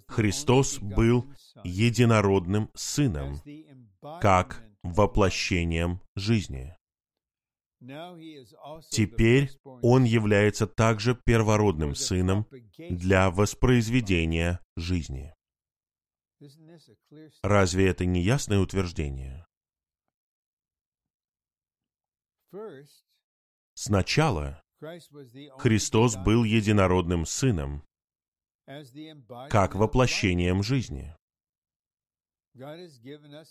Христос был единородным Сыном, как воплощением жизни. Теперь Он является также первородным Сыном для воспроизведения жизни. Разве это не ясное утверждение? Сначала Христос был единородным Сыном, как воплощением жизни.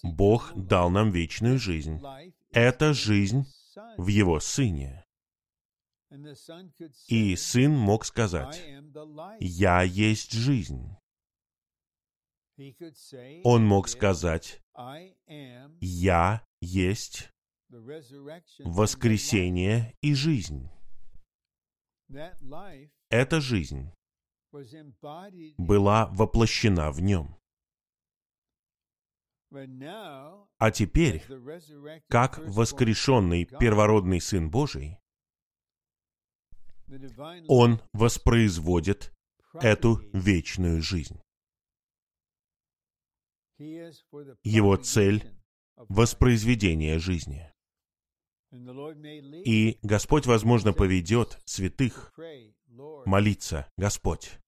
Бог дал нам вечную жизнь. Это жизнь в Его Сыне. И Сын мог сказать, «Я есть жизнь». Он мог сказать, «Я есть воскресение и жизнь». Эта жизнь была воплощена в нем. А теперь, как воскрешенный первородный Сын Божий, Он воспроизводит эту вечную жизнь. Его цель — воспроизведение жизни. И Господь, возможно, поведет святых молиться, Господь.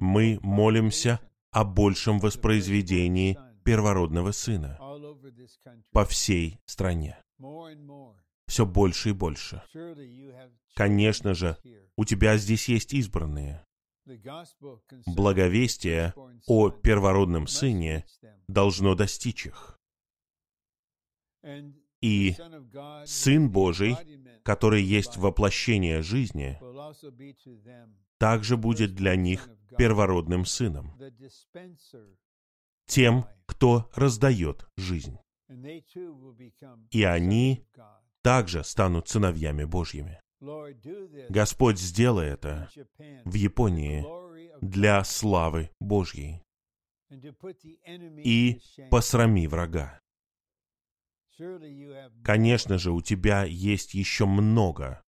Мы молимся о большем воспроизведении первородного Сына по всей стране. Все больше и больше. Конечно же, у тебя здесь есть избранные. Благовестие о первородном Сыне должно достичь их. И Сын Божий, который есть воплощение жизни, также будет для них первородным сыном, тем, кто раздает жизнь. И они также станут сыновьями Божьими. Господь, сделай это в Японии для славы Божьей и посрами врага. Конечно же, у тебя есть еще много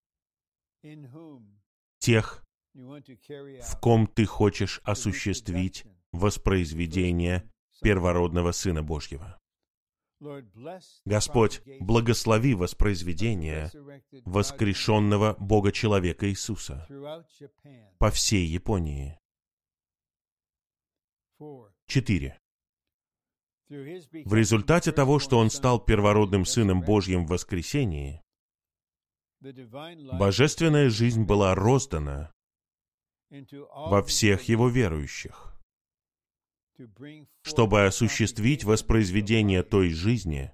тех, в ком ты хочешь осуществить воспроизведение первородного Сына Божьего. Господь, благослови воспроизведение воскрешенного Бога-человека Иисуса по всей Японии. Четыре. В результате того, что Он стал первородным Сыном Божьим в воскресении, божественная жизнь была роздана во всех его верующих, чтобы осуществить воспроизведение той жизни,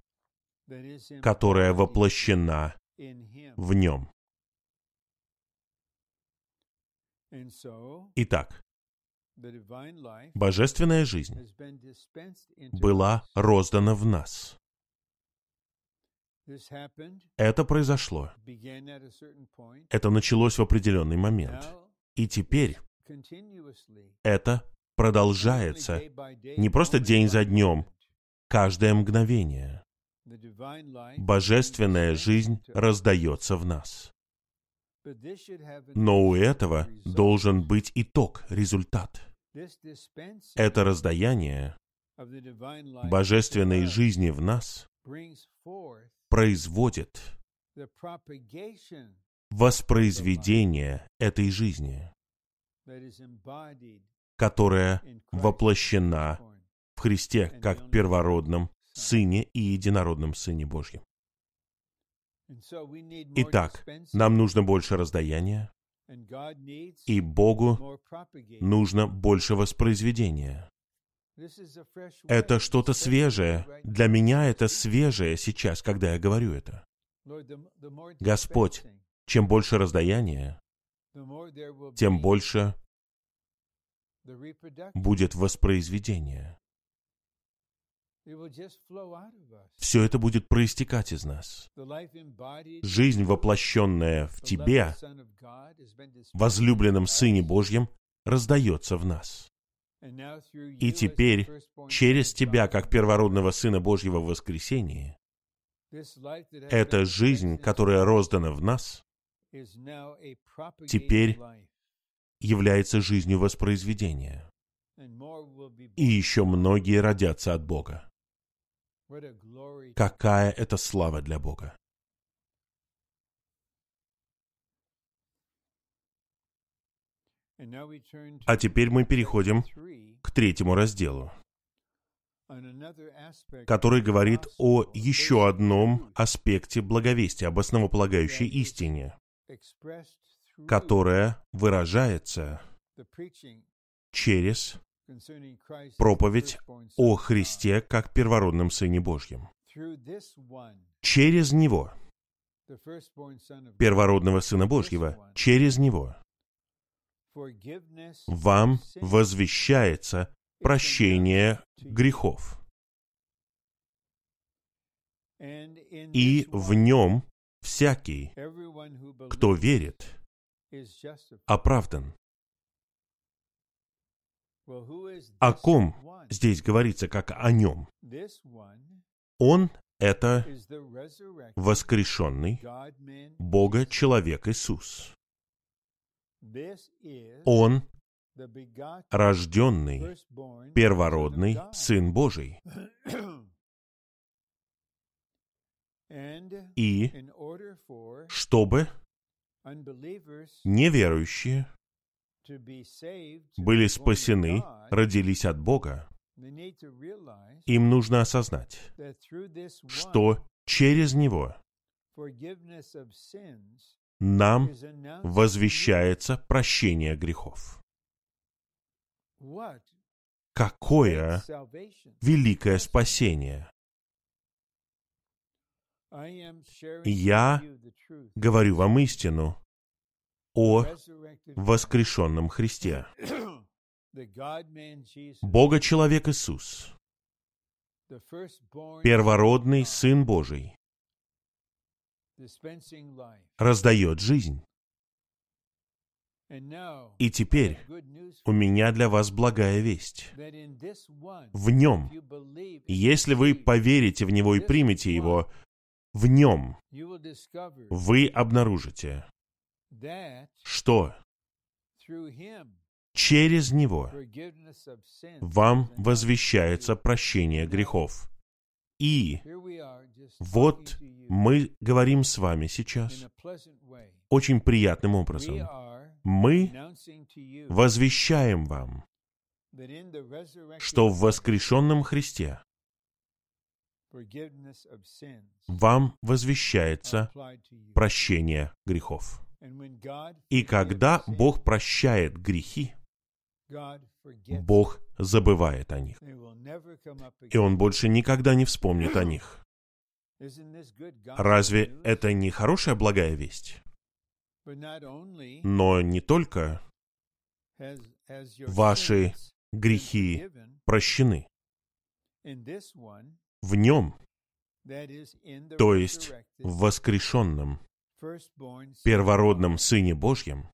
которая воплощена в нем. Итак, божественная жизнь была роздана в нас. Это произошло. Это началось в определенный момент. И теперь это продолжается не просто день за днем, каждое мгновение. Божественная жизнь раздается в нас. Но у этого должен быть итог, результат. Это раздаяние божественной жизни в нас производит воспроизведение этой жизни, которая воплощена в Христе как первородном Сыне и Единородном Сыне Божьем. Итак, нам нужно больше раздаяния, и Богу нужно больше воспроизведения. Это что-то свежее. Для меня это свежее сейчас, когда я говорю это. Господь, чем больше раздаяния, тем больше будет воспроизведение. Все это будет проистекать из нас. Жизнь, воплощенная в Тебе, возлюбленном Сыне Божьем, раздается в нас. И теперь, через Тебя, как первородного Сына Божьего в воскресении, эта жизнь, которая роздана в нас, теперь является жизнью воспроизведения. И еще многие родятся от Бога. Какая это слава для Бога! А теперь мы переходим к третьему разделу, который говорит о еще одном аспекте благовестия, об основополагающей истине, которая выражается через проповедь о Христе как первородном Сыне Божьем. Через Него, первородного Сына Божьего, через Него вам возвещается прощение грехов. И в нем всякий, кто верит, оправдан. О ком здесь говорится как о нем? Он — это воскрешенный Бога человек Иисус. Он рожденный, первородный Сын Божий. И чтобы неверующие были спасены, родились от Бога, им нужно осознать, что через Него нам возвещается прощение грехов. Какое великое спасение! Я говорю вам истину о воскрешенном Христе. Бога-человек Иисус, первородный Сын Божий, раздает жизнь. И теперь у меня для вас благая весть. В нем, если вы поверите в него и примете его, в нем вы обнаружите, что через него вам возвещается прощение грехов. И вот мы говорим с вами сейчас очень приятным образом. Мы возвещаем вам, что в воскрешенном Христе вам возвещается прощение грехов. И когда Бог прощает грехи, Бог забывает о них. И Он больше никогда не вспомнит о них. Разве это не хорошая благая весть? Но не только ваши грехи прощены. В нем, то есть в воскрешенном, первородном Сыне Божьем,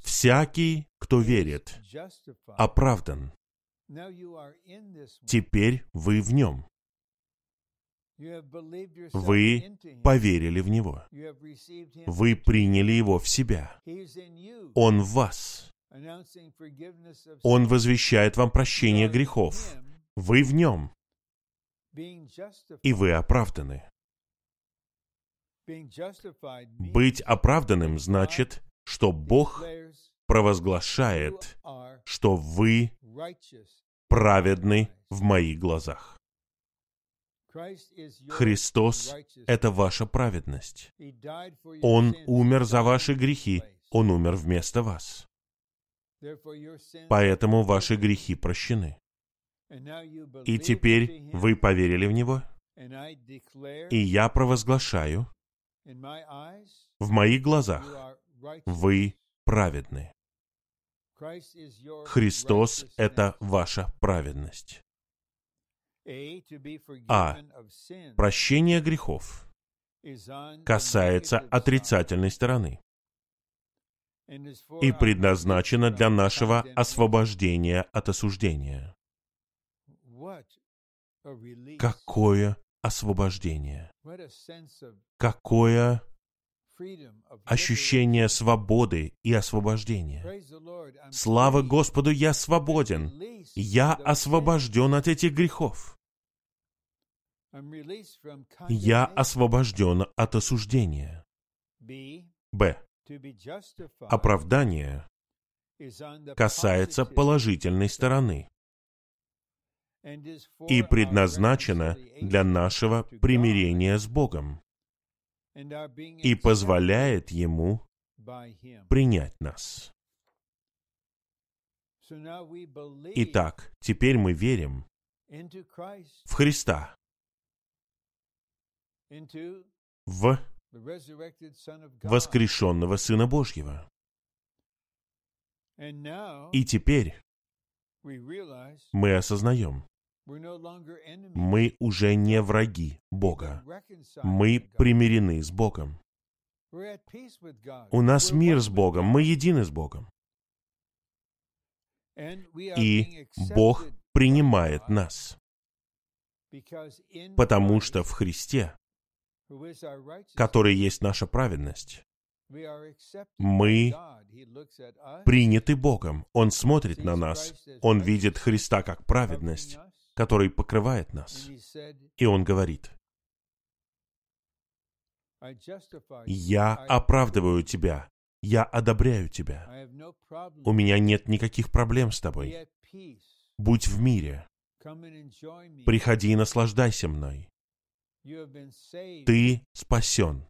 всякий, кто верит, оправдан. Теперь вы в нем. Вы поверили в Него. Вы приняли Его в себя. Он в вас. Он возвещает вам прощение грехов. Вы в Нем. и вы оправданы. Быть оправданным значит, что Бог провозглашает, что вы праведны в моих глазах. Христос — это ваша праведность. Он умер за ваши грехи, Он умер вместо вас. Поэтому ваши грехи прощены. И теперь вы поверили в Него, и я провозглашаю, в моих глазах вы праведны. Христос — это ваша праведность. А. Прощение грехов касается отрицательной стороны и предназначено для нашего освобождения от осуждения. Какое освобождение! Какое ощущение свободы и освобождения. Слава Господу, я свободен. Я освобожден от этих грехов. Я освобожден от осуждения. Б. Оправдание касается положительной стороны и предназначено для нашего примирения с Богом и позволяет Ему принять нас. Итак, теперь мы верим в Христа, в воскрешенного Сына Божьего. И теперь мы осознаем, мы уже не враги Бога. Мы примирены с Богом. У нас мир с Богом, мы едины с Богом. И Бог принимает нас, потому что в Христе, который есть наша праведность, мы приняты Богом. Он смотрит на нас. Он видит Христа как праведность который покрывает нас. И он говорит, «Я оправдываю тебя, я одобряю тебя. У меня нет никаких проблем с тобой. Будь в мире. Приходи и наслаждайся мной. Ты спасен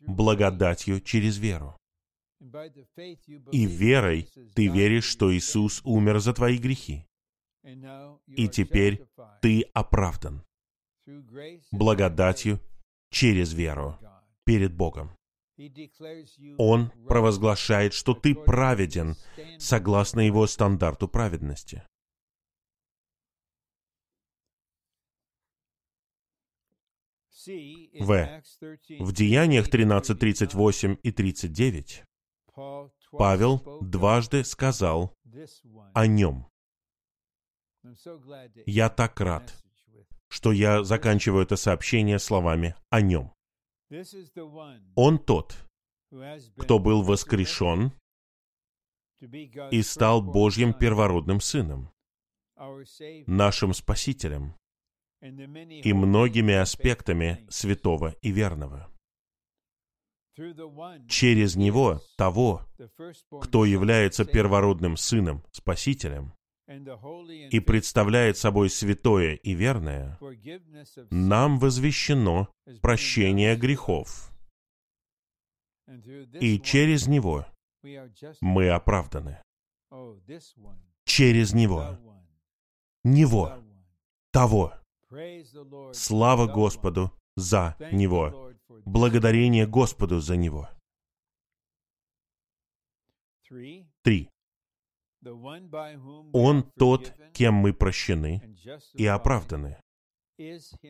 благодатью через веру. И верой ты веришь, что Иисус умер за твои грехи. И теперь ты оправдан благодатью через веру перед Богом. Он провозглашает, что ты праведен согласно его стандарту праведности. В. В Деяниях 13, 38 и 39 Павел дважды сказал о нем. Я так рад, что я заканчиваю это сообщение словами о нем. Он тот, кто был воскрешен и стал Божьим первородным сыном, нашим Спасителем и многими аспектами святого и верного. Через Него, того, кто является первородным сыном, Спасителем, и представляет собой святое и верное, нам возвещено прощение грехов. И через Него мы оправданы. Через Него. Него. Того. Слава Господу за Него. Благодарение Господу за Него. Три. Он тот, кем мы прощены и оправданы,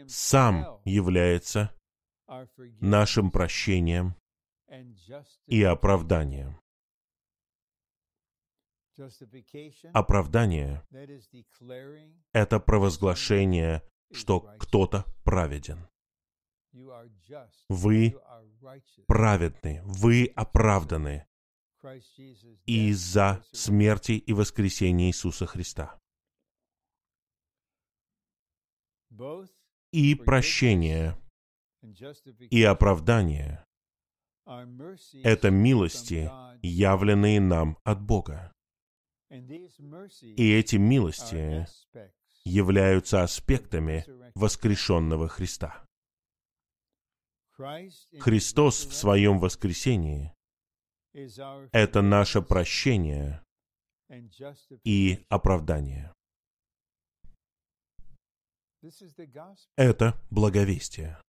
сам является нашим прощением и оправданием. Оправдание — это провозглашение, что кто-то праведен. Вы праведны, вы оправданы, из-за смерти и воскресения Иисуса Христа. И прощение, и оправдание — это милости, явленные нам от Бога. И эти милости являются аспектами воскрешенного Христа. Христос в своем воскресении — это наше прощение и оправдание. Это благовестие.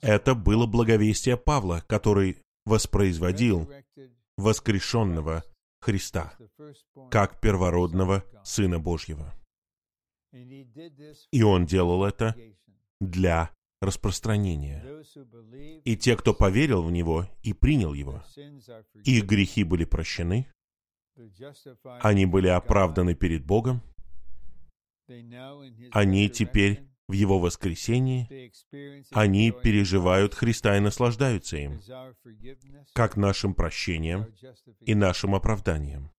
Это было благовестие Павла, который воспроизводил воскрешенного Христа как первородного Сына Божьего. И он делал это для распространения. И те, кто поверил в Него и принял Его, их грехи были прощены, они были оправданы перед Богом, они теперь в Его воскресении, они переживают Христа и наслаждаются им, как нашим прощением и нашим оправданием.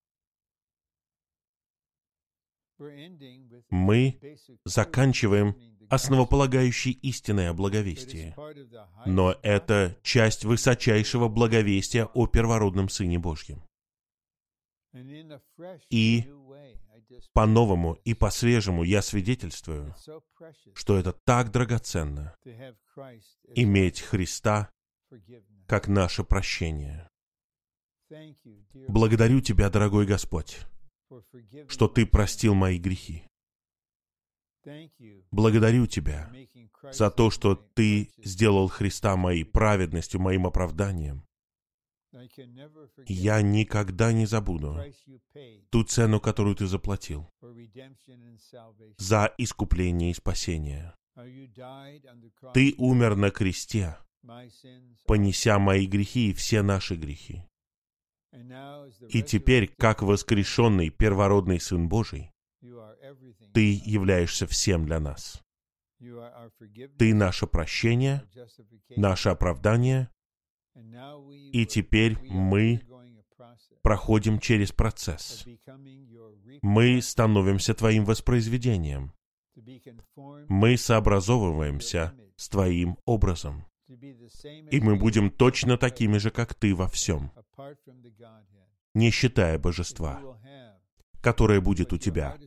Мы заканчиваем основополагающей истиной о но это часть высочайшего благовестия о первородном Сыне Божьем. И по-новому и по-свежему я свидетельствую, что это так драгоценно иметь Христа как наше прощение. Благодарю Тебя, дорогой Господь, что Ты простил мои грехи. Благодарю Тебя за то, что Ты сделал Христа моей праведностью, моим оправданием. Я никогда не забуду ту цену, которую Ты заплатил за искупление и спасение. Ты умер на кресте, понеся мои грехи и все наши грехи. И теперь, как воскрешенный первородный Сын Божий, Ты являешься всем для нас. Ты наше прощение, наше оправдание, и теперь мы проходим через процесс. Мы становимся Твоим воспроизведением. Мы сообразовываемся с Твоим образом. И мы будем точно такими же, как Ты во всем, не считая божества, которое будет у Тебя.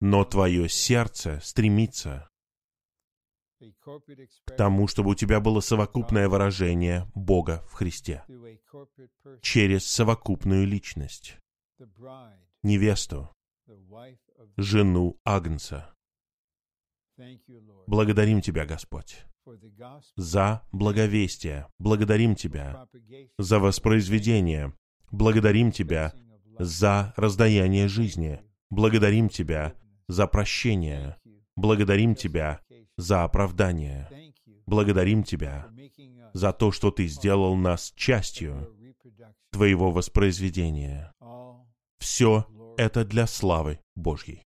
Но Твое сердце стремится к тому, чтобы у тебя было совокупное выражение Бога в Христе через совокупную личность, невесту, жену Агнца. Благодарим Тебя, Господь, за благовестие. Благодарим Тебя за воспроизведение. Благодарим Тебя за раздаяние жизни. Благодарим Тебя за прощение. Благодарим Тебя за оправдание. Благодарим Тебя за то, что Ты сделал нас частью Твоего воспроизведения. Все это для славы Божьей.